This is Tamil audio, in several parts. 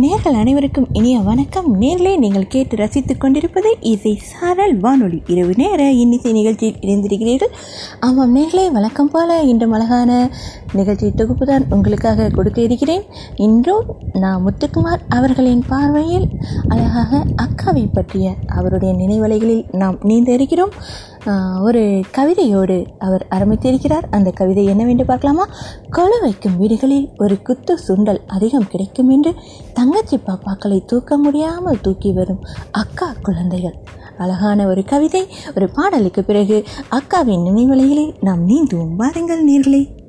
நேர்கள் அனைவருக்கும் இனிய வணக்கம். நேர்களே நீங்கள் கேட்டு ரசித்துக் கொண்டிருப்பது இசை சாரல் வானொலி. இரவு நேர இன்னிசை நிகழ்ச்சியில் இணைந்திருக்கிறீர்கள். ஆமாம் நேர்களே வழக்கம் போல இன்று அழகான நிகழ்ச்சி தொகுப்பு தான் உங்களுக்காக கொடுக்க இருக்கிறேன். இன்றும் நான் முத்துக்குமார் அவர்களின் பார்வையில் அழகாக அக்காவை பற்றிய அவருடைய நினைவலைகளில் நாம் நீந்த இருக்கிறோம். ஒரு கவிதையோடு அவர் ஆரம்பித்திருக்கிறார். அந்த கவிதை என்னவென்று பார்க்கலாமா? கொலு வைக்கும் வீடுகளில் ஒரு குத்து சுண்டல் அதிகம் கிடைக்கும் என்று தங்கச்சி பாப்பாக்களை தூக்க முடியாமல் தூக்கி வரும் அக்கா குழந்தைகள். அழகான ஒரு கவிதை. ஒரு பாடலுக்கு பிறகு அக்காவின் நினைவலையிலே நாம் நீந்துவோம். வாருங்கள் நேர்களே.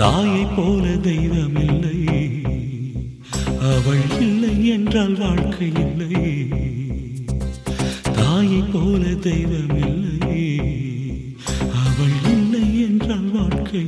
தாயை போல தெய்வமில்லை. அவள் இல்லை என்றால் வாழ்க்கை இல்லை. தாயை போல தெய்வமில்லை. அவள் இல்லை என்றால் வாழ்க்கை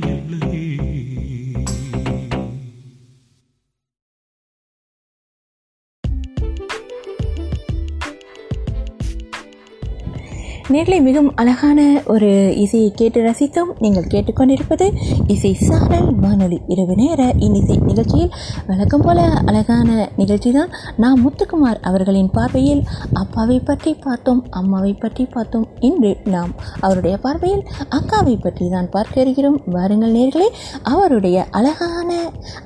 நேர்களை மிகவும் அழகான ஒரு இசையை கேட்டு ரசித்தோம். நீங்கள் கேட்டுக்கொண்டிருப்பது இசை சாரல் வானொலி. இரவு நேர இன்னிசை நிகழ்ச்சியில் வழக்கம் போல அழகான நிகழ்ச்சி தான் நான் முத்துக்குமார் அவர்களின் பார்வையில் அப்பாவை பற்றி பார்த்தோம் அம்மாவை பற்றி பார்த்தோம். இன்று நாம் அவருடைய பார்வையில் அக்காவை பற்றி தான் பார்க்க இருக்கிறோம். வாருங்கள் நேர்களே அவருடைய அழகான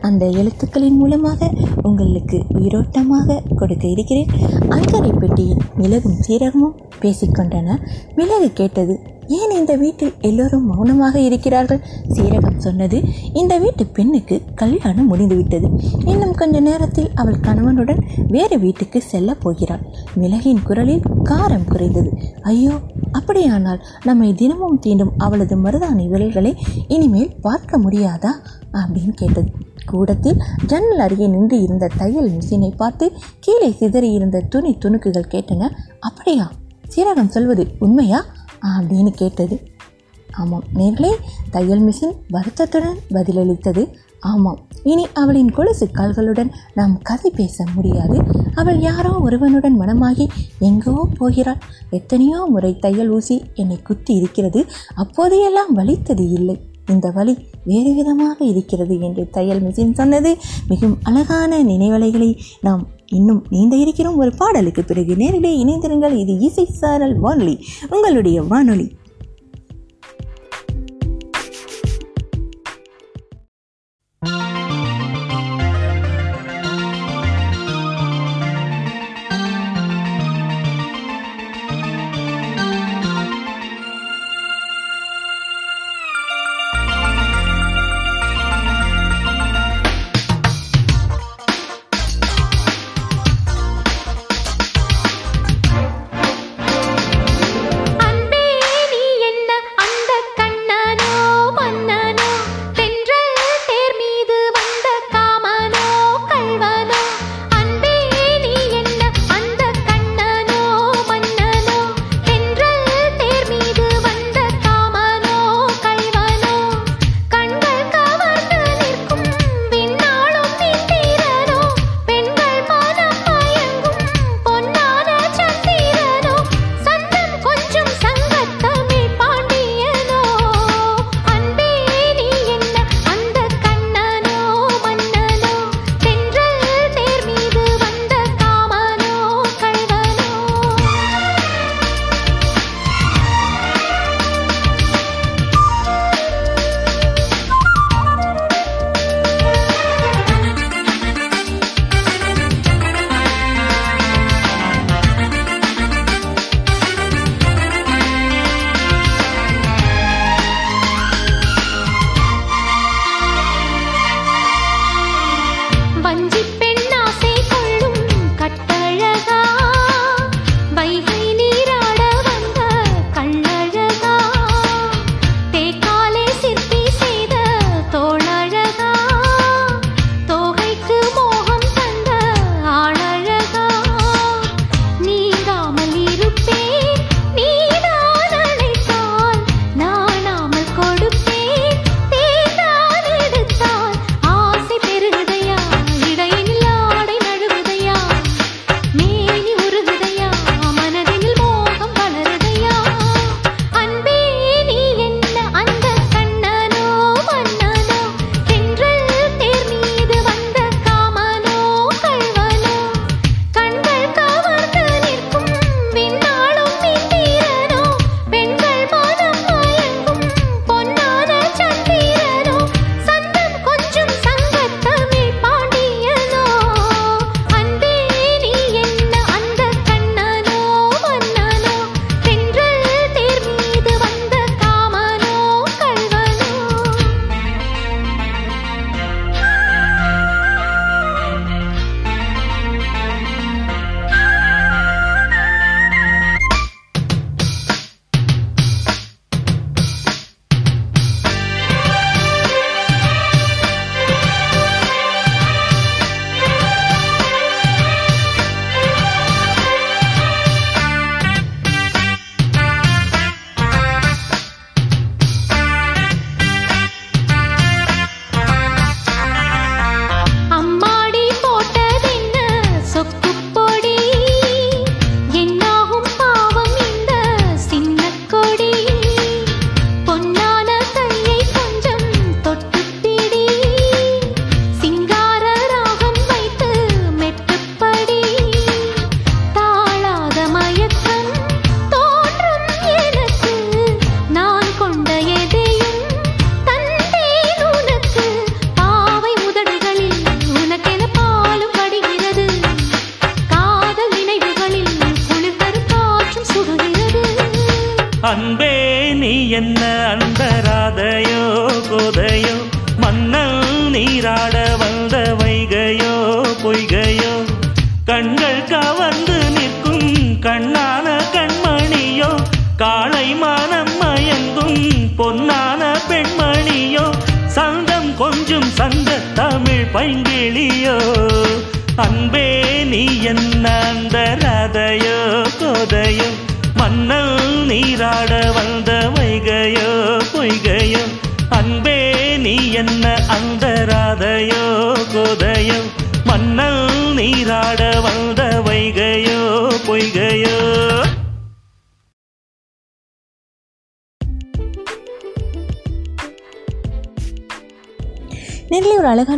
அந்த எழுத்துக்களின் மூலமாக உங்களுக்கு உயிரோட்டமாக கொடுக்க இருக்கிறேன். அக்கறை பெட்டியில் மிளகும் சீரகமும் பேசிக்கொண்டன. மிளகு கேட்டது ஏன் இந்த வீட்டில் எல்லோரும் மௌனமாக இருக்கிறார்கள்? சீரகம் சொன்னது இந்த வீட்டு பெண்ணுக்கு கல்யாணம் முடிந்துவிட்டது. இன்னும் கொஞ்ச நேரத்தில் அவள் கணவனுடன் வேறு வீட்டுக்கு செல்ல போகிறாள். மிளகின் குரலில் காரம் குறைந்தது ஐயோ அப்படியானால் நம்மை தினமும் தீண்டும் அவளது மருதாணி விரல்களை இனிமேல் பார்க்க முடியாதா? அப்படின்னு கேட்டது. கூடத்தில் ஜன்னல் அருகே நின்று இருந்த தையல் மிஷினை பார்த்து கீழே சிதறி இருந்த துணி துணுக்குகள் கேட்டன அப்படியா சீரகம் சொல்வது உண்மையா? அப்படின்னு கேட்டது. ஆமாம் நேர்களே தையல் மிஷின் வருத்தத்துடன் பதிலளித்தது. ஆமாம் இனி அவளின் கொலுசு கால்களுடன் நாம் கதை பேச முடியாது. அவள் யாரோ ஒருவனுடன் மனமாகி எங்கோ போகிறாள். எத்தனையோ முறை தையல் ஊசி என்னை குத்தி இருக்கிறது. அப்போதையெல்லாம் வலித்தது இல்லை. இந்த வலி வேறு விதமாக இருக்கிறது என்று தையல் மிஷின் சொன்னது மிகவும் அழகான நினைவலைகளை நாம் இன்னும் நீந்த இருக்கிறோம் ஒரு பாடலுக்கு பிறகு நேரிலே இணைந்திருங்கள். இது இசை சாரல் வானொலி. உங்களுடைய வானொலி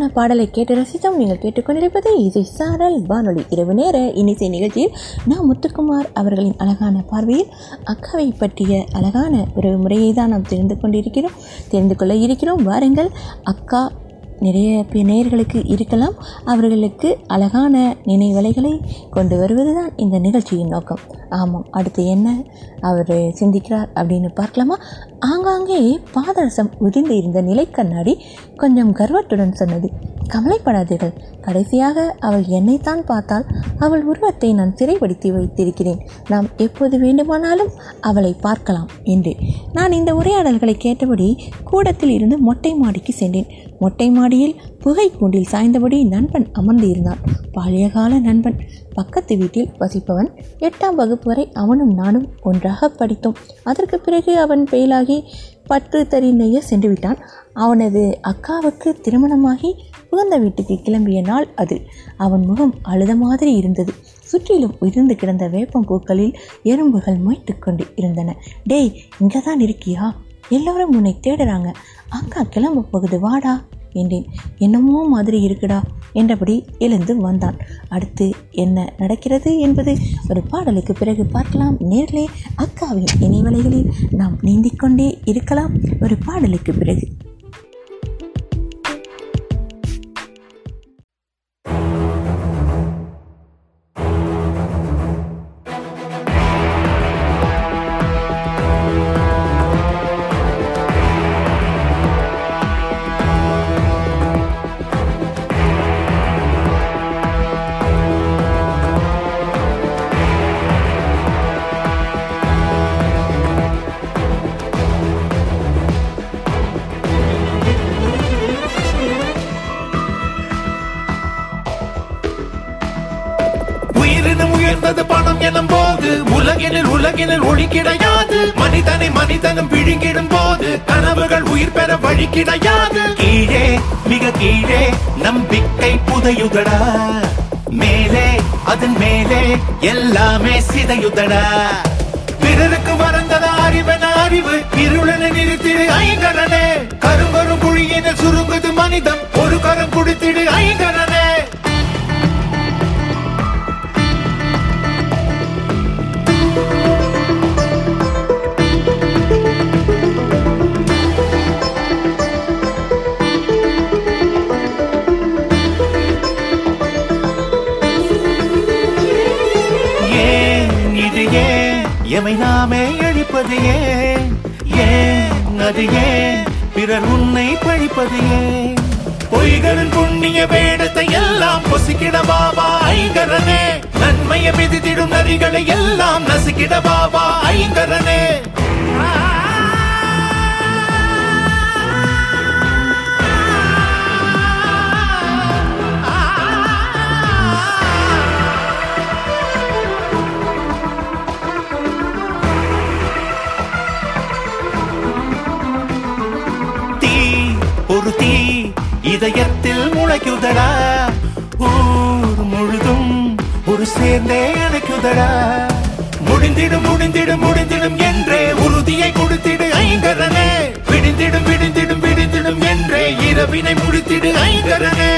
ஒரு பாடலை கேட்டு ரசித்தோம். நீங்கள் கேட்டுக்கொண்டிருப்பது இசை சாரல் வானொலி இரவு நேர இன்னிசை நிகழ்ச்சியில் நான் முத்துக்குமார் அவர்களின் அழகான பார்வையில் அக்காவை பற்றிய அழகான ஒரு முறையை தான் நாம் தெரிந்து கொண்டிருக்கிறோம். தெரிந்து கொள்ள இருக்கிறோம். வாருங்கள் அக்கா நிறைய பே- நேயர்களுக்கு இருக்கலாம். அவர்களுக்கு அழகான நினைவலைகளை கொண்டு வருவது தான் இந்த நிகழ்ச்சியின் நோக்கம். ஆமாம் அடுத்து என்ன அவர் சிந்திக்கிறார் அப்படின்னு பார்க்கலாமா? ஆங்காங்கே பாதரசம் உதிர்ந்து இருந்த நிலை கண்ணாடி கொஞ்சம் கர்வத்துடன் சொன்னது. கவலைப்படாதீர்கள். கடைசியாக அவள் என்னைத்தான் பார்த்தால் அவள் உருவத்தை நான் சிறைப்படுத்தி வைத்திருக்கிறேன். நாம் எப்போது வேண்டுமானாலும் அவளை பார்க்கலாம் என்று. நான் இந்த உரையாடல்களை கேட்டபடி கூடத்தில் இருந்து மொட்டை மாடிக்கு சென்றேன். மொட்டை மாடியில் புகை கூண்டில் சாய்ந்தபடி நண்பன் அமர்ந்து இருந்தான் பழையகால நண்பன். பக்கத்து வீட்டில் வசிப்பவன் எட்டாம் வகுப்பு வரை அவனும் நானும் ஒன்றாக படித்தோம். அதற்கு பிறகு அவன் பெயிலாகி பற்று தறி சென்று விட்டான் அவனது அக்காவுக்கு திருமணமாகி புகுந்த வீட்டுக்கு கிளம்பிய நாள் அது. அவன் முகம் அழுத மாதிரி இருந்தது. சுற்றிலும் உயிர்ந்து கிடந்த வேப்பம் பூக்களில் எறும்புகள் மொய்த்து கொண்டு இருந்தன. டேய் இங்கே தான் இருக்கியா? எல்லோரும் உன்னை தேடுறாங்க. அக்கா கிளம்ப போகுது. வாடா. என்றேன். என்னமோ மாதிரி இருக்குடா என்றபடி எழுந்து வந்தான். அடுத்து என்ன நடக்கிறது என்பது ஒரு பாடலுக்கு பிறகு பார்க்கலாம். நேரிலே அக்காவின் இணைவலைகளில் நாம் நீந்திக்கொண்டே இருக்கலாம். ஒரு பாடலுக்கு பிறகு. மனிதனும் விழுங்கிடும் போது கனவுகள் உயிர் பெற வழி கிடையாது கீழே மிக கீழே நம்பிக்கை புதையுதடா. மேலே அதன் மேலே எல்லாமே சிதையுதடா. பிறருக்கு மறந்தத அறிவன அறிவு வாழும் நரிகளை எல்லாம் நசுக்கிட பாபா ஐங்கரனே. ஒரு தீ இதயத்தில் முளைக்குதடா. ஒரு சேர்ந்தே அணைக்குதடா முடிந்திடும் முடிந்திடும் முடிந்திடும் என்றே உறுதியை கொடுத்திடு ஐங்கரனே. விடிந்திடும் விடிந்திடும் விடிந்திடும் என்றே இரவினை முடித்திடு ஐங்கரனே.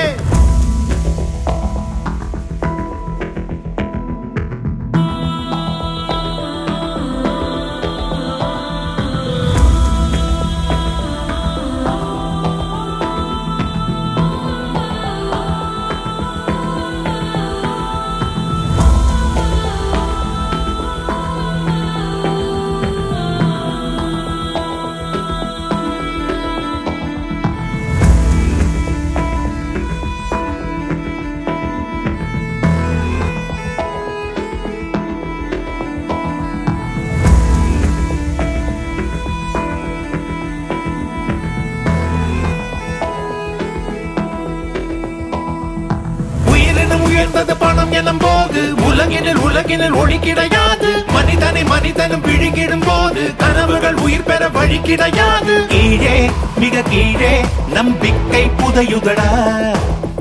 உலகினில் உலகினில் ஒளி கிடையாது. மனிதனை மனிதனும் விழுங்கிடும் போது கனவுகள் உயிர் பெற வழி கிடையாது. கீழே மிக கீழே நம்பிக்கை புதையுதடா.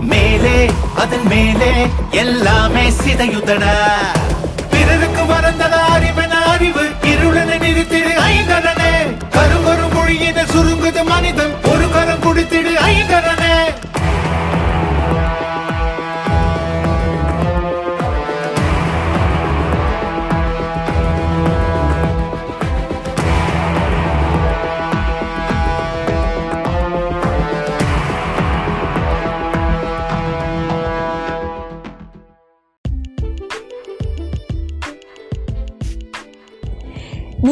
மேலே அதன் மேலே எல்லாமே சிதையுதடா. பிறருக்கு மறந்தத அறிவன அறிவு இருளனை நிறுத்திடு ஐங்கரனே. கருங்கரு மொழியின சுருங்குது மனிதன் ஒரு கரம் குடித்திடு ஐங்கரனே.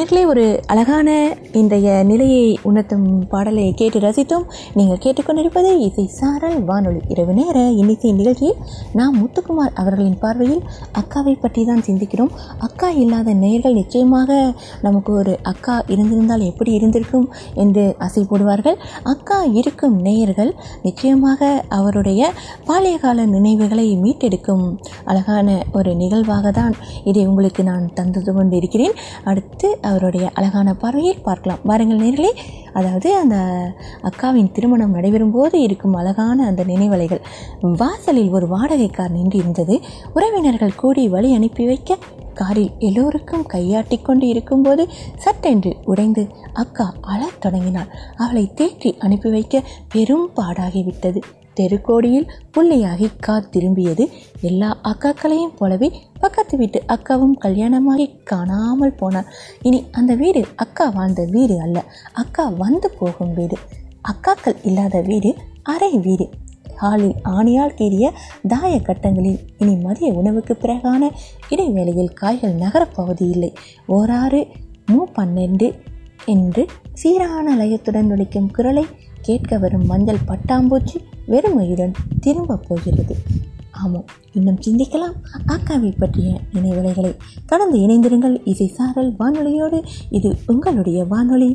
நேர்களே ஒரு அழகான இன்றைய நிலையை உணர்த்தும் பாடலை கேட்டு ரசித்தோம் நீங்கள் கேட்டுக்கொண்டிருப்பது இசை சாரல் வானொலி இரவு நேர இன்னிசை நிகழ்ச்சியில் நாம் முத்துக்குமார் அவர்களின் பார்வையில் அக்காவை பற்றி தான் சிந்திக்கிறோம். அக்கா இல்லாத நேர்கள் நிச்சயமாக நமக்கு ஒரு அக்கா இருந்திருந்தால் எப்படி இருந்திருக்கும் என்று அசை போடுவார்கள். அக்கா இருக்கும் நேயர்கள் நிச்சயமாக அவருடைய பாலிய கால நினைவுகளை மீட்டெடுக்கும் அழகான ஒரு நிகழ்வாக தான் இதை உங்களுக்கு நான் தந்தது கொண்டு இருக்கிறேன் அடுத்து அவருடைய அழகான பார்வையில் பார்க்கலாம். வாருங்கள் நேர்களே அதாவது அந்த அக்காவின் திருமணம் நடைபெறும் போது இருக்கும் அழகான அந்த நினைவலைகள். வாசலில் ஒரு வாடகை கார் நின்று இருந்தது உறவினர்கள் கூடி வழி அனுப்பி வைக்க காரில் எல்லோருக்கும் கையாட்டி கொண்டு இருக்கும்போது சட்டென்று உடைந்து அக்கா அழத் தொடங்கினாள். அவளை தேற்றி அனுப்பி வைக்க பெரும் பாடாகிவிட்டது. தெருக்கோடியில் புள்ளியாகி கார் திரும்பியது எல்லா அக்காக்களையும் போலவே பக்கத்து வீட்டு அக்காவும் கல்யாணமாகி காணாமல் போனார் இனி அந்த வீடு அக்கா வாழ்ந்த வீடு அல்ல. அக்கா வந்து போகும் வீடு. அக்காக்கள் இல்லாத வீடு அரை வீடு. ஹாலில் ஆணியால் கீறிய தாய கட்டங்களில் இனி மதிய உணவுக்கு பிறகான இடைவேளையில் காய்கள் நகரப்போவது இல்லை. ஓராறு மூ பன்னெண்டு என்று சீரான லயத்துடன் ஒழிக்கும் குரலை கேட்க வரும் மஞ்சள் பட்டாம்பூச்சி வெறுமையுடன் திரும்ப போகிறது. ஆமாம் இன்னும் சிந்திக்கலாம். அக்காவை பற்றிய நினைவலைகளை தொடர்ந்து இணைந்திருங்கள். இசை சாரல் வானொலியோடு இது உங்களுடைய வானொலி.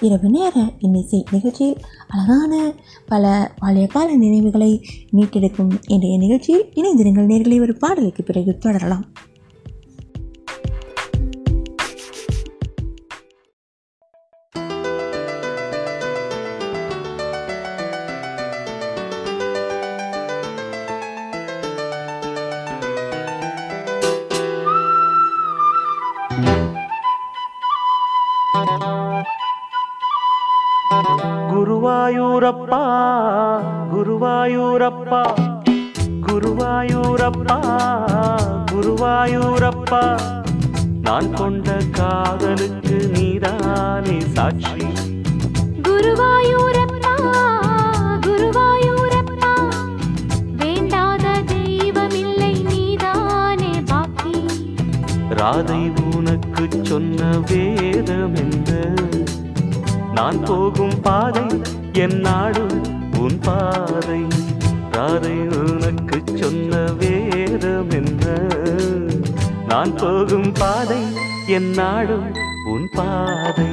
இரவு நேர இன்னிசை நிகழ்ச்சியில் அழகான பல பழைய கால நினைவுகளை மீட்டெடுக்கும் இன்றைய நிகழ்ச்சியில் இணைந்திருங்கள். நேர்களை ஒரு பாடலுக்கு பிறகு தொடரலாம். நான் போகும் பாதை என் நாடு உன் பாதை. ராதை உனக்கு சொன்ன வேதம் என்ன நான் போகும் பாதை என் நாடு உன் பாதை.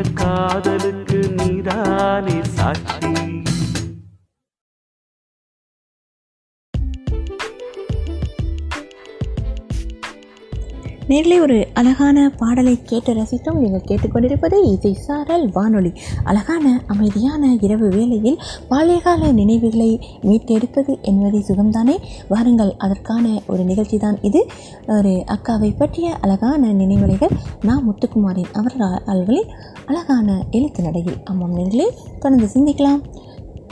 காதலுக்கு நீதானே சாட்சி? நேரிலே ஒரு அழகான பாடலை கேட்டு ரசித்தோம் நீங்கள் கேட்டுக்கொண்டிருப்பது இசை சாரல் வானொலி. அழகான அமைதியான இரவு வேளையில் பால்யகால நினைவுகளை மீட்டெடுப்பது என்பதை சுகம்தானே? வாருங்கள் அதற்கான ஒரு நிகழ்ச்சி தான் இது. ஒரு அக்காவை பற்றிய அழகான நினைவலைகள் நான் முத்துக்குமாரின் அவர்களின் அழகான எழுத்து நடையில். ஆமாம் நேரிலே தொடர்ந்து சிந்திக்கலாம்.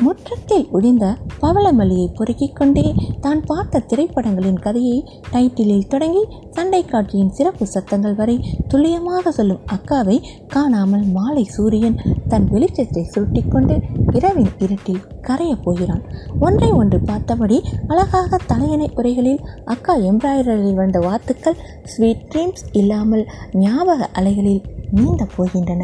முற்றத்தில் ஒழிந்த பவளமல்லியை பொறுக்கிக் கொண்டே தான் பார்த்த திரைப்படங்களின் கதையை டைட்டிலில் தொடங்கி சண்டை காட்சியின் சிறப்பு சத்தங்கள் வரை துல்லியமாக சொல்லும் அக்காவை காணாமல் மாலை சூரியன் தன் வெளிச்சத்தை சுருட்டிக்கொண்டு இரவின் இருட்டில் கரையப் போகிறான். ஒன்றை ஒன்று பார்த்தபடி அழகாக தலையணை உரைகளில் அக்கா எம்ப்ராய்டரியில் வந்த வாத்துக்கள் ஸ்வீட் ட்ரீம்ஸ் இல்லாமல் ஞாபக அலைகளில் நீந்த போகின்றன.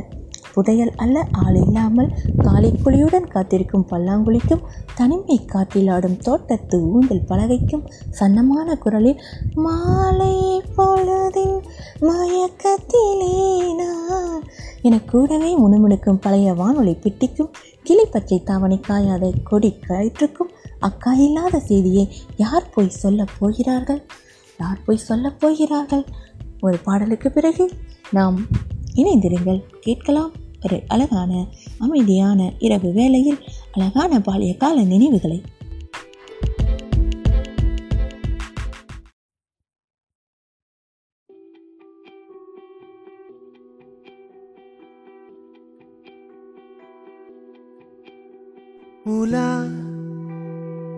புதையல் அல்ல ஆள் இல்லாமல் காலைக்குழியுடன் காத்திருக்கும் பல்லாங்குழிக்கும் தனிமை காற்றில் ஆடும் தோட்டத்து ஊந்தல் பலகைக்கும் சன்னமான குரலில் மாலை பொழுதின் மயக்கத்திலே நான் என கூடவே முணுமுணுக்கும் பழைய வானொலி பிட்டிக்கும் கிளிப்பச்சை தாவணி காயாத கொடி கயிற்றுக்கும் அக்கா இல்லாத செய்தியை யார் போய் சொல்லப் போகிறார்கள்? யார் போய் சொல்லப் போகிறார்கள்? ஒரு பாடலுக்கு பிறகு நாம் இணைந்திருங்கள் கேட்கலாம். ஒரு அழகான அமைதியான இரவு வேளையில் அழகான பாலிய கால நினைவுகளை. உலா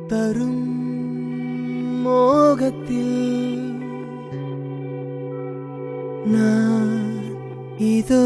தரும் மோகத்தில் நான் இதோ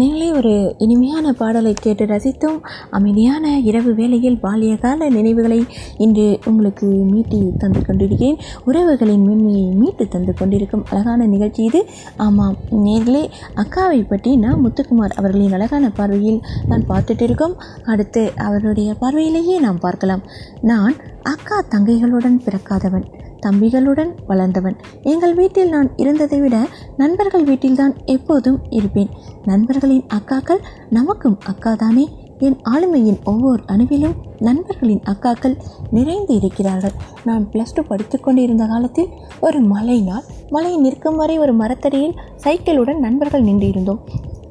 நீங்களே ஒரு இனிமையான பாடலை கேட்டு ரசித்தும் அமைதியான இரவு வேளையில் பால்யகால நினைவுகளை இன்று உங்களுக்கு மீட்டி தந்து கொண்டிருக்கிறேன். உறவுகளின் மென்மையை மீட்டு தந்து கொண்டிருக்கும் அழகான நிகழ்ச்சி இது. ஆமாம் நேர்களே அக்காவை பற்றி நான் முத்துக்குமார் அவர்களின் அழகான பார்வையில் நான் பார்த்துட்டு இருக்கோம். அடுத்து அவருடைய பார்வையிலேயே நாம் பார்க்கலாம். நான் அக்கா தங்கைகளுடன் பிறக்காதவன். தம்பிகளுடன் வளர்ந்தவன். எங்கள் வீட்டில் நான் இருந்ததை விட நண்பர்கள் வீட்டில்தான் எப்போதும் இருப்பேன். நண்பர்களின் அக்காக்கள் நமக்கும் அக்காதானே. என் ஆளுமையின் ஒவ்வொரு அணுவிலும் நண்பர்களின் அக்காக்கள் நிறைந்து இருக்கிறார்கள். நான் ப்ளஸ் டூ படித்து கொண்டிருந்த காலத்தில் ஒரு மழை நாள் மழை நிற்கும் வரை ஒரு மரத்தடியில் சைக்கிளுடன் நண்பர்கள் நின்றிருந்தோம்.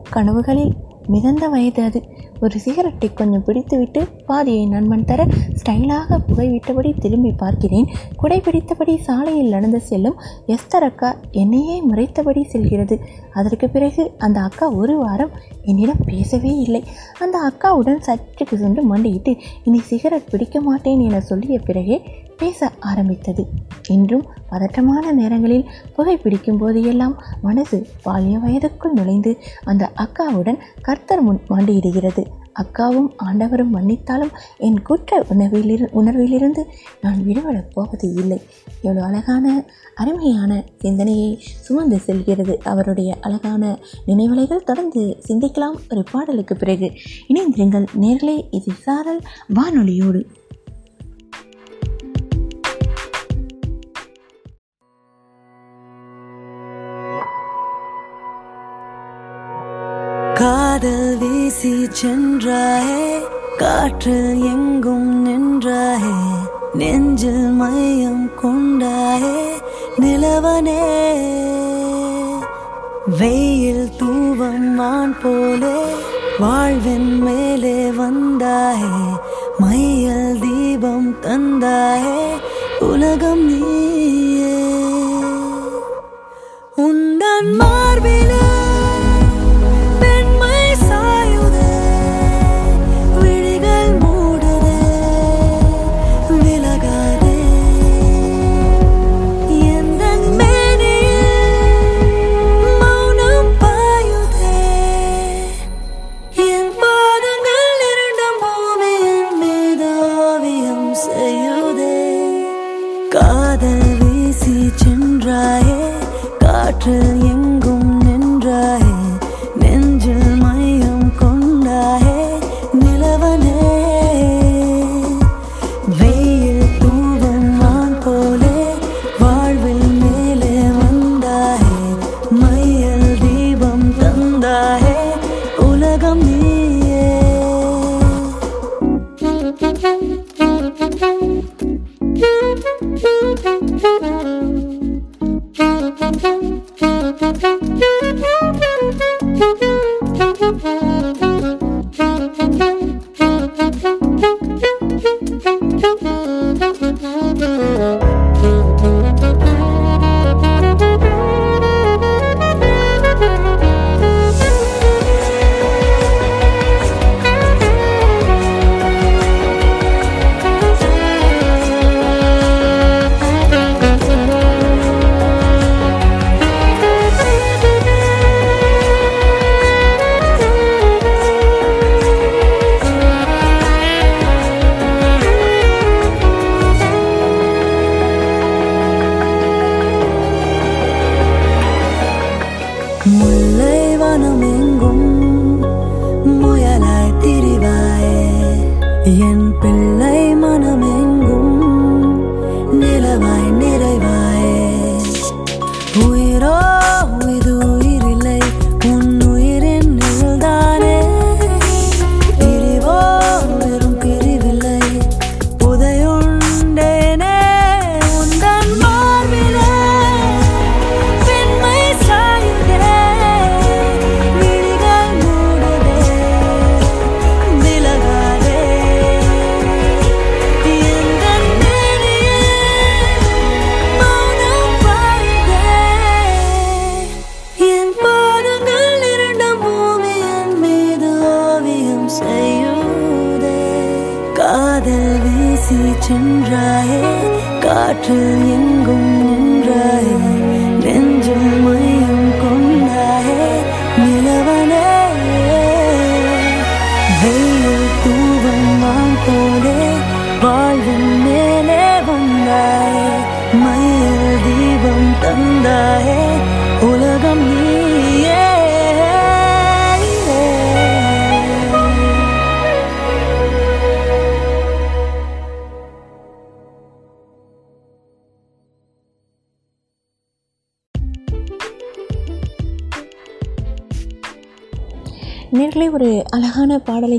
கனவுகளில் மிதந்த வயது அது. ஒரு சிகரெட்டை கொஞ்சம் பிடித்துவிட்டு பாதியை நண்பன் தர ஸ்டைலாக புகைவிட்டபடி திரும்பி பார்க்கிறேன். குடை பிடித்தபடி சாலையில் நடந்து செல்லும் எஸ்தர் அக்கா என்னையே முறைத்தபடி செல்கிறது. அதற்கு பிறகு அந்த அக்கா ஒரு வாரம் என்னிடம் பேசவே இல்லை. அந்த அக்காவுடன் சற்றுக்கு சென்று மண்டியிட்டு இனி சிகரெட் பிடிக்க மாட்டேன் என சொல்லிய பிறகே பேச ஆரம்பித்தது. இன்றும் பதற்றமான நேரங்களில் புகை பிடிக்கும் போதெல்லாம் மனசு பாலிய வயதுக்குள் நுழைந்து அந்த அக்காவுடன் கர்த்தர் முன் மாண்டியிடுகிறது. அக்காவும் ஆண்டவரும் மன்னித்தாலும் என் குற்ற உணர்விலிரு உணர்விலிருந்து நான் விடுபடப் போவது இல்லை. எவ்வளோ அழகான அருமையான சிந்தனையை சுமந்து செல்கிறது. அவருடைய அழகான நினைவலைகள் தொடர்ந்து சிந்திக்கலாம். ஒரு பாடலுக்கு பிறகு இணைந்திருங்கள் நேர்களே இது சாரல் வானொலியோடு. வீசி சென்றாயே காற்றில் எங்கும் நின்றாயே நெஞ்சில் மயம் கொண்டாயே நிலவனே. வெயில் தூவம் மான் போலே வாழ்வின் மேலே வந்தாயே மையல் தீபம் தந்தாயே உலகம் நீயே. உந்தன் மார்பில்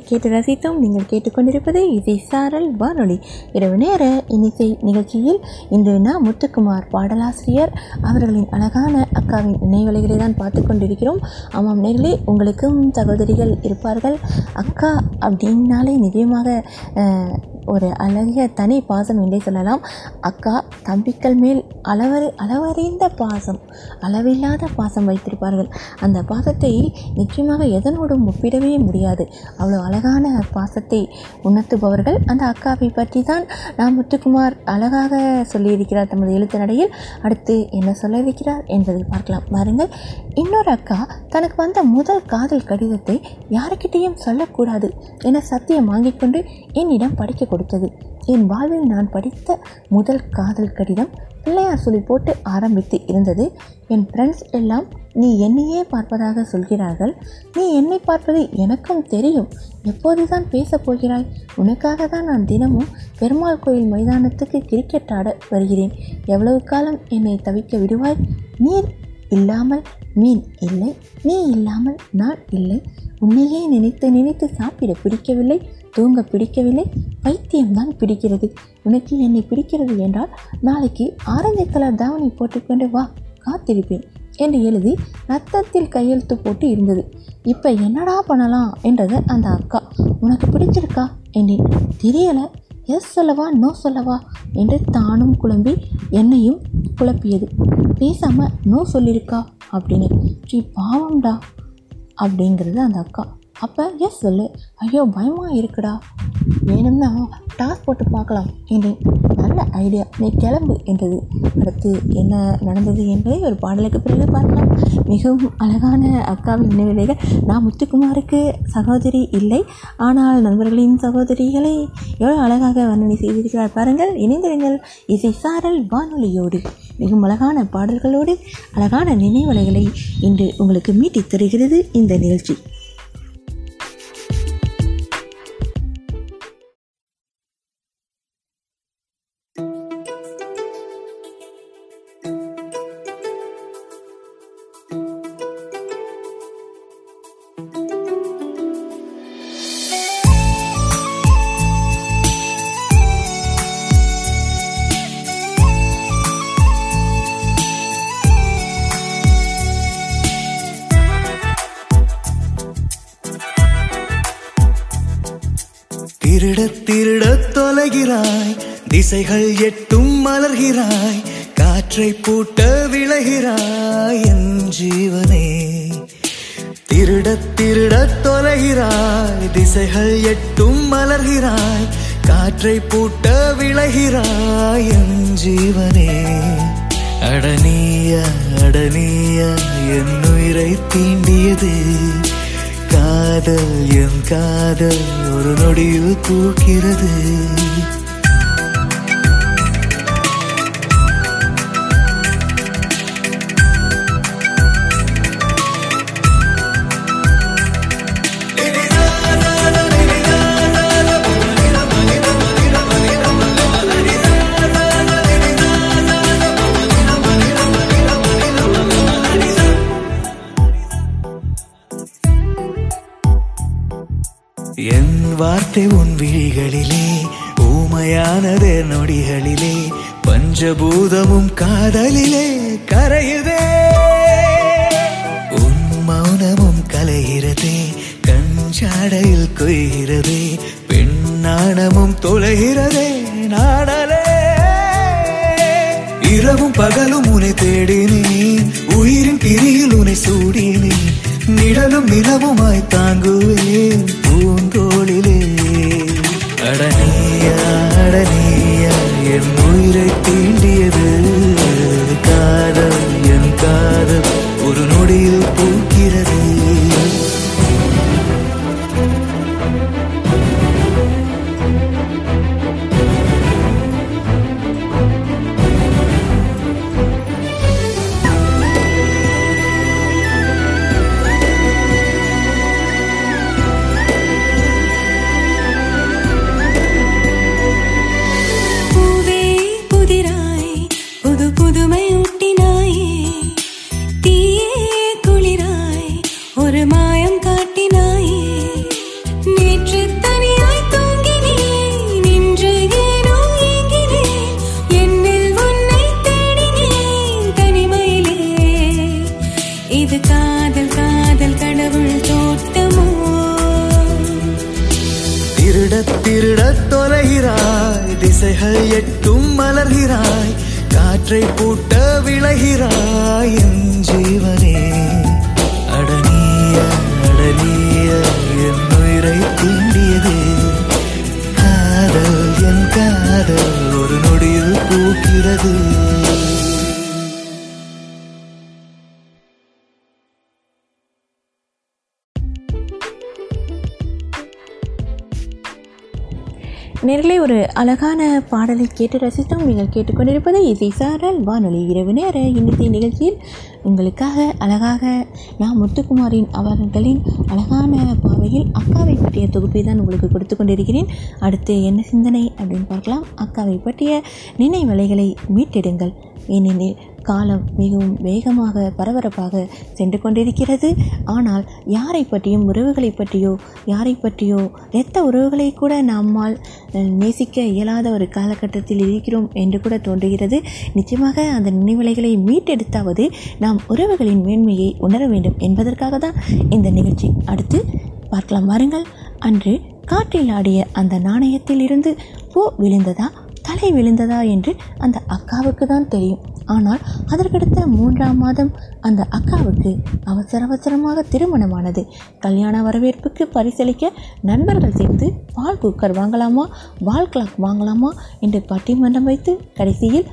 கேட்டு ரசித்தோம் நீங்கள் கேட்டுக்கொண்டிருப்பது இசை சாரல் வானொலி. இரவு நேர இன்னிசை நிகழ்ச்சியில் இன்று நான் முத்துக்குமார் பாடலாசிரியர். அவர்களின் அழகான அக்காவின் நினைவலைகளை தான் பார்த்து கொண்டிருக்கிறோம். ஆமாம் நேரிலே உங்களுக்கும் சகோதரிகள் இருப்பார்கள். அக்கா அப்படின்னாலே நிஜமாக ஒரு அழகிய தனி பாசம் என்றே சொல்லலாம். அக்கா தம்பிக்கள் மேல் அளவறி அளவறிந்த பாசம் அளவில்லாத பாசம் வைத்திருப்பார்கள். அந்த பாசத்தை நிச்சயமாக எதனோடும் ஒப்பிடவே முடியாது. அவ்வளோ அழகான பாசத்தை உணர்த்துபவர்கள். அந்த அக்காவை பற்றி தான் நாம் முத்துக்குமார் அழகாக சொல்லியிருக்கிறார் தமது எழுத்து நடையில். அடுத்து என்ன சொல்ல இருக்கிறார் என்பதை பார்க்கலாம். பாருங்கள் இன்னொரு அக்கா தனக்கு வந்த முதல் காதல் கடிதத்தை யாருக்கிட்டேயும் சொல்லக்கூடாது என சத்தியம் வாங்கிக் கொண்டு என்னிடம் படிக்க கொடுத்தது. என் வாழ்வில் நான் படித்த முதல் காதல் கடிதம் பிள்ளையார் சொல்லி போட்டு ஆரம்பித்து இருந்தது. என் ஃப்ரெண்ட்ஸ் எல்லாம் நீ என்னையே பார்ப்பதாக சொல்கிறார்கள். நீ என்னை பார்ப்பது எனக்கும் தெரியும். எப்போதுதான் பேசப் போகிறாய். உனக்காக தான் நான் தினமும் பெருமாள் கோயில் மைதானத்துக்கு கிரிக்கெட் ஆட வருகிறேன். எவ்வளவு காலம் என்னை தவிக்க விடுவாய்? நீர் இல்லாமல் மீன் இல்லை. நீ இல்லாமல் நான் இல்லை. உன்னையே நினைத்து நினைத்து சாப்பிட பிடிக்கவில்லை. தூங்க பிடிக்கவில்லை பைத்தியம்தான் பிடிக்கிறது. உனக்கு என்னை பிடிக்கிறது என்றால் நாளைக்கு ஆரஞ்சு கலர் தாவணி போட்டுக்கொண்டு வா காத்திருப்பேன் என்று எழுதி ரத்தத்தில் கையெழுத்து போட்டு இருந்தது. இப்போ என்னடா பண்ணலாம் என்றது அந்த அக்கா. உனக்கு பிடிச்சிருக்கா என்றேன். தெரியலை. எஸ் சொல்லவா நோ சொல்லவா என்று தானும் குழம்பி என்னையும் குழப்பியது. பேசாமல் நோ சொல்லியிருக்கா அப்படின்னு. ஸ்ரீ பாவம்டா அப்படிங்கிறது அந்த அக்கா. அப்போ எஸ் சொல்லு. ஐயோ பயமாக இருக்குடா. வேணும்னா டாஸ் போட்டு பார்க்கலாம். என்றேன் நல்ல ஐடியா நீ கிளம்பு என்றது. அடுத்து என்ன நடந்தது என்பதை ஒரு பாடலுக்கு பிறகு பார்க்கலாம். மிகவும் அழகான அக்காவின் நினைவுகள். நான் முத்துக்குமாருக்கு சகோதரி இல்லை. ஆனால் நண்பர்களின் சகோதரிகளை எவ்வளோ அழகாக வர்ணனை செய்திருக்கிறார் பாருங்கள். இணைந்திருங்கள். இசை சாரல் வானொலியோடு. மிகவும் அழகான பாடல்களோடு அழகான நினைவலைகளை இன்று உங்களுக்கு மீட்டித் தருகிறது இந்த நிகழ்ச்சி. திசைகள் எட்டும் மலர்கிறாய் காற்றை பூட்ட விளைகிறாய் என் ஜீவனே. திருட திருட தொலைகிறாய் திசைகள் எட்டும் மலர்கிறாய் காற்றை பூட்ட விளைகிறாய் என் ஜீவனே. அடனிய அடனிய என் உயிரை தீண்டியது. காதல் என் காதல் ஒரு நொடியில் தூக்கிறது வார்த்தை உன் விழிகளிலே ஊமையானதே நொடிகளிலே பஞ்சபூதமும் காதலிலே கரையுதே. உன் மௌனமும் கலைகிறதே கஞ்சாடையில் கொய்கிறதே பெண்ணாணமும் தொலைகிறதே நாடலே. இரவும் பகலும் உன்னை தேடினேன் உயிரின் பிரியில் உன்னை சூடினேன் நிழலும் நிலவுமாய் தாங்குவேன். அதை கேட்டு ரசித்தோம் நீங்கள் கேட்டுக்கொண்டிருப்பது இசை சாரல் வானொலி இரவு நேர இன்னிசை நிகழ்ச்சியில் உங்களுக்காக அழகாக நான் முத்துக்குமாரின் அவர்களின் அழகான பார்வையில் அக்காவை பற்றிய தொகுப்பை தான் உங்களுக்கு கொடுத்து கொண்டிருக்கிறேன். அடுத்து என்ன சிந்தனை அப்படின்னு பார்க்கலாம். அக்காவை பற்றிய நினைவலைகளை மீட்டெடுங்கள். ஏனெனில் காலம் மிகவும் வேகமாக பரபரப்பாக சென்று கொண்டிருக்கிறது. ஆனால் யாரை பற்றியும் உறவுகளை பற்றியோ யாரை பற்றியோ இரத்த உறவுகளை கூட நம்மால் நேசிக்க இயலாத ஒரு காலகட்டத்தில் இருக்கிறோம் என்று கூட தோன்றுகிறது. நிச்சயமாக அந்த நினைவலைகளை மீட்டெடுத்தாவது நாம் உறவுகளின் மேன்மையை உணர வேண்டும் என்பதற்காக தான் இந்த நிகழ்ச்சி. அடுத்து பார்க்கலாம். வாருங்கள். அன்று காற்றில் ஆடிய அந்த நாணயத்தில் இருந்து பூ விழுந்ததா தலை விழுந்ததா என்று அந்த அக்காவுக்கு தான் தெரியும். ஆனால் அதற்கடுத்த மூன்றாம் மாதம் அந்த அக்காவுக்கு அவசர அவசரமாக திருமணமானது. கல்யாண வரவேற்புக்கு பரிசளிக்க நண்பர்கள் சேர்ந்து பால் குக்கர் வாங்கலாமா வால் கிளாக் வாங்கலாமா என்று பட்டிமன்றம் வைத்து கடைசியில்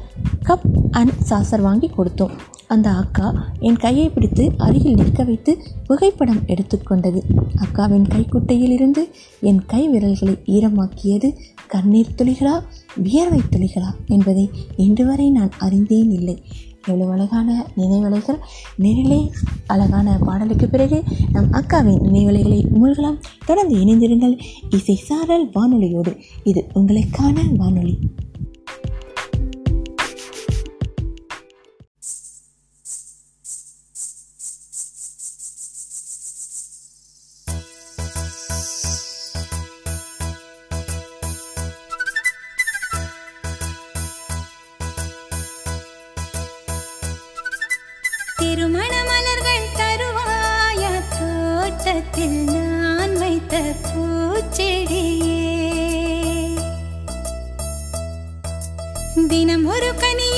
கப் அண்ட் சாசர் வாங்கி கொடுத்தோம். அந்த அக்கா என் கையை பிடித்து அருகில் நிற்க வைத்து புகைப்படம் எடுத்துக்கொண்டது. அக்காவின் கைக்குட்டையில் இருந்து என் கை விரல்களை ஈரமாக்கியது கண்ணீர் துளிகளா வியர்வை துளிகளா என்பதை இன்று வரை நான் அறிந்தேன் இல்லை. எவ்வளவு அழகான நினைவலைகள் நேரிலே அழகான பாடலுக்கு பிறகு நம் அக்காவின் நினைவலைகளை மூழ்கலாம் தொடர்ந்து இணைந்திருங்கள் இசை சாரல் வானொலியோடு. இது உங்களுக்கான வானொலி. பூச்செடியே தினம் ஒரு கனியை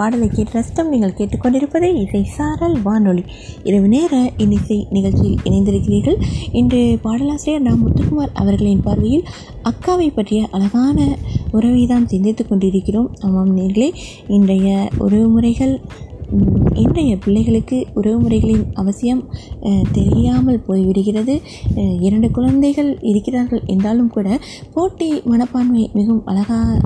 பாடலை கேட்டு ரசித்தம் நீங்கள் கேட்டுக்கொண்டிருப்பது இசை சாரல் வானொலி. இரவு நேர இன்னிசை நிகழ்ச்சியில் இணைந்திருக்கிறீர்கள். இன்று பாடலாசிரியர் நாம் முத்துக்குமார் அவர்களின் பார்வையில் அக்காவை பற்றிய அழகான உறவை தான் சிந்தித்து கொண்டிருக்கிறோம். ஆமாம் நேர்களே இன்றைய உறவுமுறைகள் முறைகள் இன்றைய பிள்ளைகளுக்கு உறவுமுறைகளின் அவசியம் தெரியாமல் போய்விடுகிறது. இரண்டு குழந்தைகள் இருக்கிறார்கள் என்றாலும் கூட போட்டி மனப்பான்மை மிகவும் அழகாக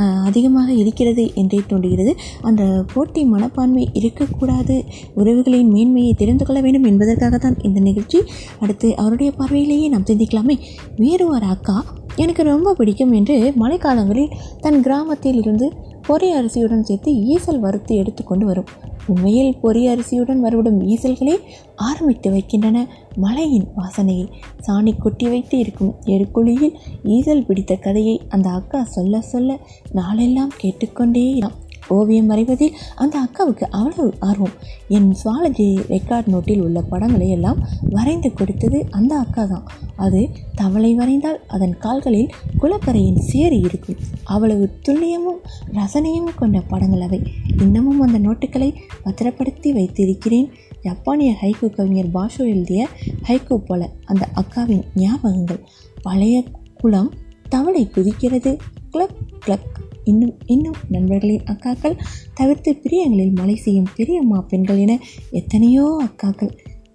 அதிகமாக இருக்கிறது என்றே தோன்றுகிறது. அந்த போட்டி மனப்பான்மை இருக்கக்கூடாது. உறவுகளின் மேன்மையை தெரிந்து கொள்ள வேண்டும் என்பதற்காகத்தான் இந்த நிகழ்ச்சி. அடுத்து அவருடைய பார்வையிலேயே நாம் சிந்திக்கலாமே. வேறு ஒரு அக்கா எனக்கு ரொம்ப பிடிக்கும் என்று மழைக்காலங்களில் தன் கிராமத்தில் இருந்து பொறி அரிசியுடன் சேர்த்து ஈசல் வறுத்து எடுத்துக்கொண்டு வரும். உண்மையில் பொறி அரிசியுடன் வருவிடும் ஈசல்களே ஆரம்பித்து வைக்கின்றன. மலையின் வாசனையை சாணி கொட்டி வைத்து இருக்கும் எருக்குழியில் ஈசல் பிடித்த கதையை அந்த அக்கா சொல்ல சொல்ல நாளெல்லாம் கேட்டுக்கொண்டே இராம் ஓவியம் வரைவதில் அந்த அக்காவுக்கு அவ்வளவு ஆர்வம். என் சுவாலஜி ரெக்கார்ட் நோட்டில் உள்ள படங்களை எல்லாம் வரைந்து கொடுத்தது அந்த அக்கா தான் அது தவளை வரைந்தால் அதன் கால்களில் குளக்கரையின் சேறு இருக்கும். அவ்வளவு துல்லியமும் ரசனையும் கொண்ட படங்கள் அவை. இன்னமும் அந்த நோட்டுகளை பத்திரப்படுத்தி வைத்திருக்கிறேன். ஜப்பானிய ஹைகோ கவிஞர் பாஷோ எழுதிய ஹைகோ போல அந்த அக்காவின் ஞாபகங்கள். பழைய குளம் தவளை குதிக்கிறது. கிளக் கிளக் இன்னும் இன்னும் நண்பர்களின் அக்காக்கள் தவிர்த்து பிரியங்களில் மலை செய்யும் பிரியம்மா பெண்கள் என எத்தனையோ அக்காக்கள்.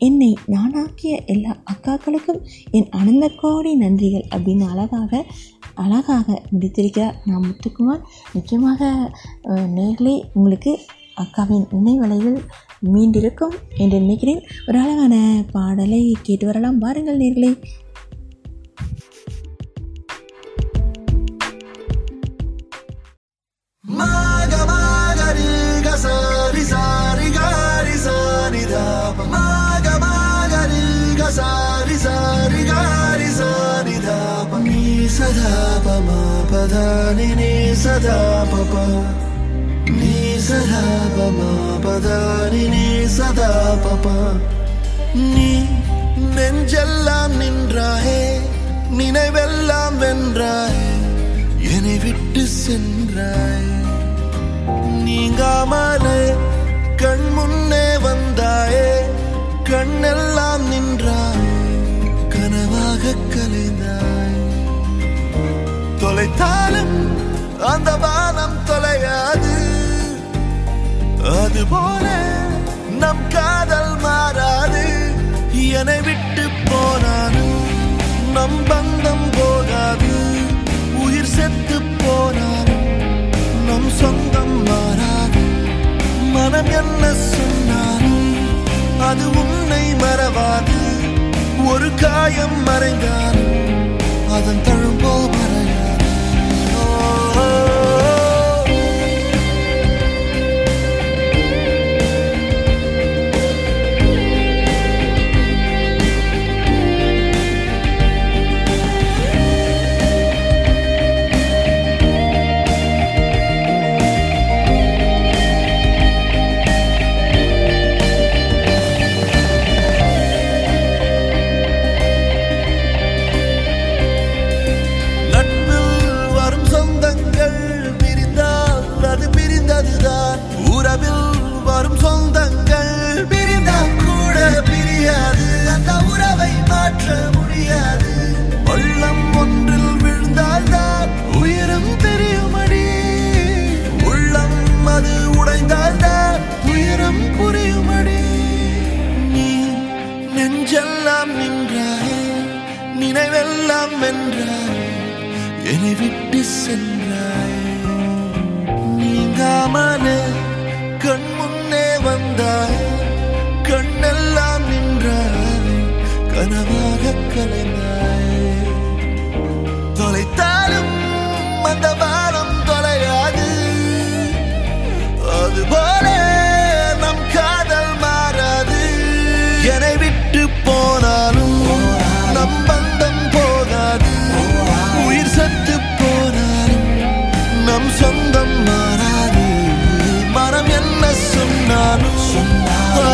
என்னை நானாக்கிய எல்லா அக்காக்களுக்கும் என் அனந்த கோடி நன்றிகள் அப்படின்னு அழகாக அழகாக முடித்திருக்கிறார் நான் முத்துக்குமார். நிச்சயமாக நேர்களே உங்களுக்கு அக்காவின் நினைவலையில் மீண்டிருக்கும் என்று நினைக்கிறேன். ஒரு அழகான பாடலை கேட்டு வரலாம். பாருங்கள் நேர்களே. Maga maga riga sari sari gari sari dapa Maga maga riga sari sari gari sari dapa Ni sadapa ma pada ni ni sadapa pa Ni sadapa ma pada ni ni sadapa pa நீ நெஞ்செல்லாம் நின்றாயே நினைவெல்லாம் வென்றாய் என்னை விட்டு சென்றாய். நீங்காமலே கண் முன்னே வந்தாயே கண்ணெல்லாம் நின்றாய் கனவாக கலைந்தாய். தொலைத்தாலும் அந்த வானம் தொலையாது. அதுபோல நம் காதல் மாறாது. என்னை விட்டு போனாலும் நம் பந்தம் போ உயிர் செத்து போனாலும் நம் சொந்தம் மாறாது. மனம் என்ன சொன்னாலும் அது உன்னை மறவாது. ஒரு காயம் மறைந்தாலும் அதன் தழும்போ மறையாது எல்லாம் என்றால் என்னை விட்டு சென்றாய்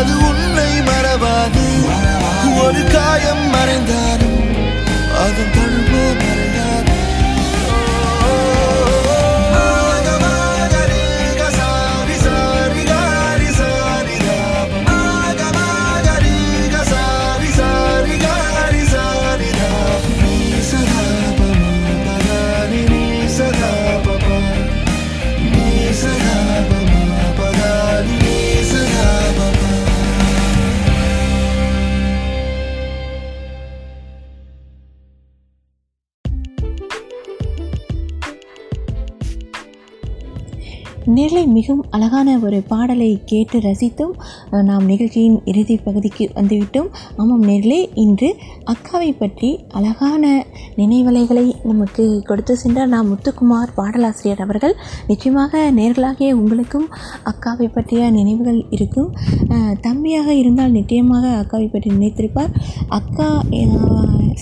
அது உன்னை மறவாது. ஒரு காயம் மறைந்தாலும் அதன் மிகவும் அழகான ஒரு பாடலை கேட்டு ரசித்தும் நாம் நிகழ்ச்சியின் இறுதி பகுதிக்கு வந்துவிட்டோம். ஆமாம் நேர்களே இன்று அக்காவை பற்றி அழகான நினைவலைகளை நமக்கு கொடுத்து சென்றார் நாம் முத்துக்குமார் பாடலாசிரியர் அவர்கள். நிச்சயமாக நேர்களாகிய உங்களுக்கும் அக்காவை பற்றிய நினைவுகள் இருக்கும். தம்பியாக இருந்தால் நிச்சயமாக அக்காவை பற்றி நினைத்திருப்பார். அக்கா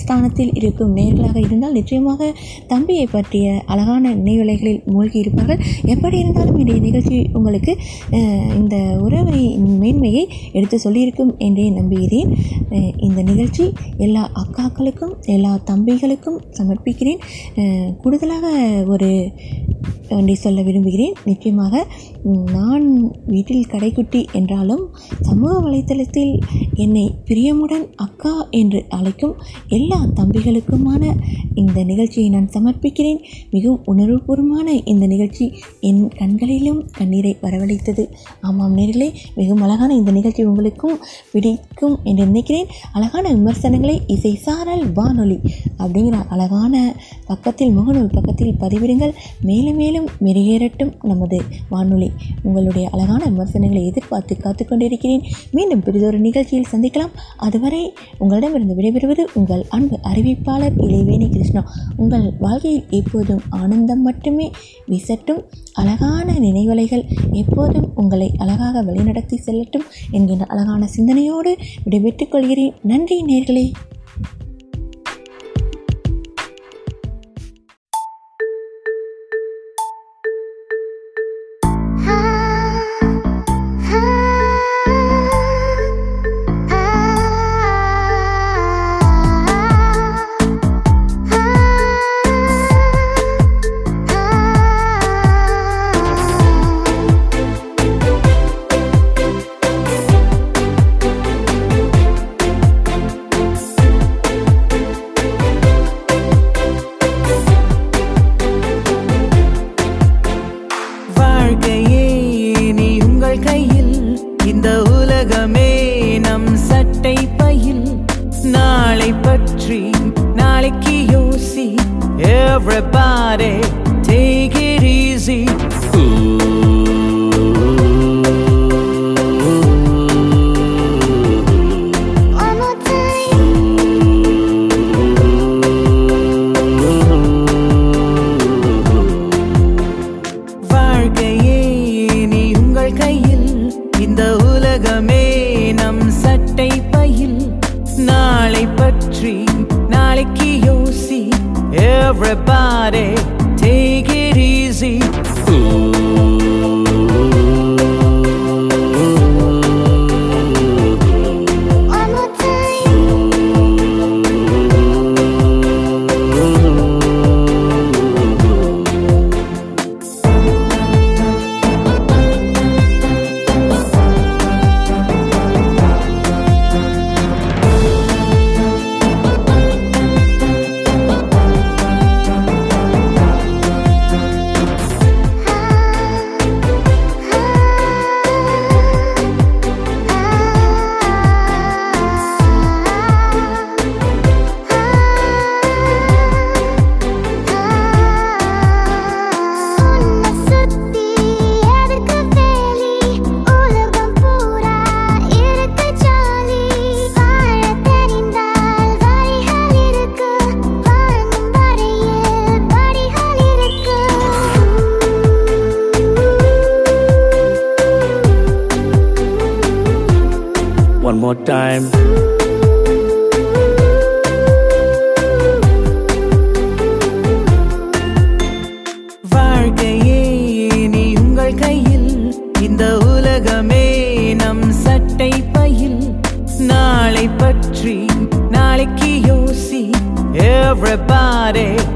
ஸ்தானத்தில் இருக்கும் நேர்களாக இருந்தால் நிச்சயமாக தம்பியை பற்றிய அழகான நினைவலைகளில் மூழ்கி இருப்பார்கள் எப்படி இருந்தாலும் இன்றைய நிகழ்ச்சி உங்களுக்கு இந்த உறவை மேன்மையை எடுத்து சொல்லியிருக்கும் என்றே நம்புகிறேன். இந்த நிகழ்ச்சி எல்லா அக்காக்களுக்கும் எல்லா தம்பிகளுக்கும் சமர்ப்பிக்கிறேன். கூடுதலாக ஒரு வேண்டி சொல்ல விரும்புகிறேன். நிச்சயமாக நான் வீட்டில் கடைக்குட்டி என்றாலும் சமூக வலைத்தளத்தில் என்னை பிரியமுடன் அக்கா என்று அழைக்கும் எல்லா தம்பிகளுக்குமான இந்த நிகழ்ச்சியை நான் சமர்ப்பிக்கிறேன். மிகவும் உணர்வுபூர்வமான இந்த நிகழ்ச்சி என் கண்களிலும் கண்ணீரை வரவழைத்தது. ஆமாம் நேரிலே மிகவும் அழகான இந்த நிகழ்ச்சி உங்களுக்கும் பிடிக்கும் என்று நினைக்கிறேன். அழகான விமர்சனங்களை இசை சாரல் வானொலி அப்படிங்கிற அழகான பக்கத்தில் முகநூல் பக்கத்தில் பதிவிடுங்கள். மேலும் மேலும் மெருகேறட்டும் நமது வானொலி. உங்களுடைய அழகான விமர்சனங்களை எதிர்பார்த்து காத்து கொண்டிருக்கிறேன். மீண்டும் பெரிதொரு நிகழ்ச்சியில் சந்திக்கலாம். அதுவரை உங்களிடமிருந்து விடைபெறுவது உங்கள் அன்பு அறிவிப்பாளர் இளைவேணி கிருஷ்ணா. உங்கள் வாழ்க்கையில் எப்போதும் ஆனந்தம் மட்டுமே வீசட்டும். அழகான நினைவலைகள் எப்போதும் உங்களை அழகாக வழிநடத்தி செல்லட்டும் என்கின்ற அழகான சிந்தனையோடு விடைபெற்றுக் கொள்கிறேன். நன்றி நேர்களே. Everybody, take it easy. Everybody,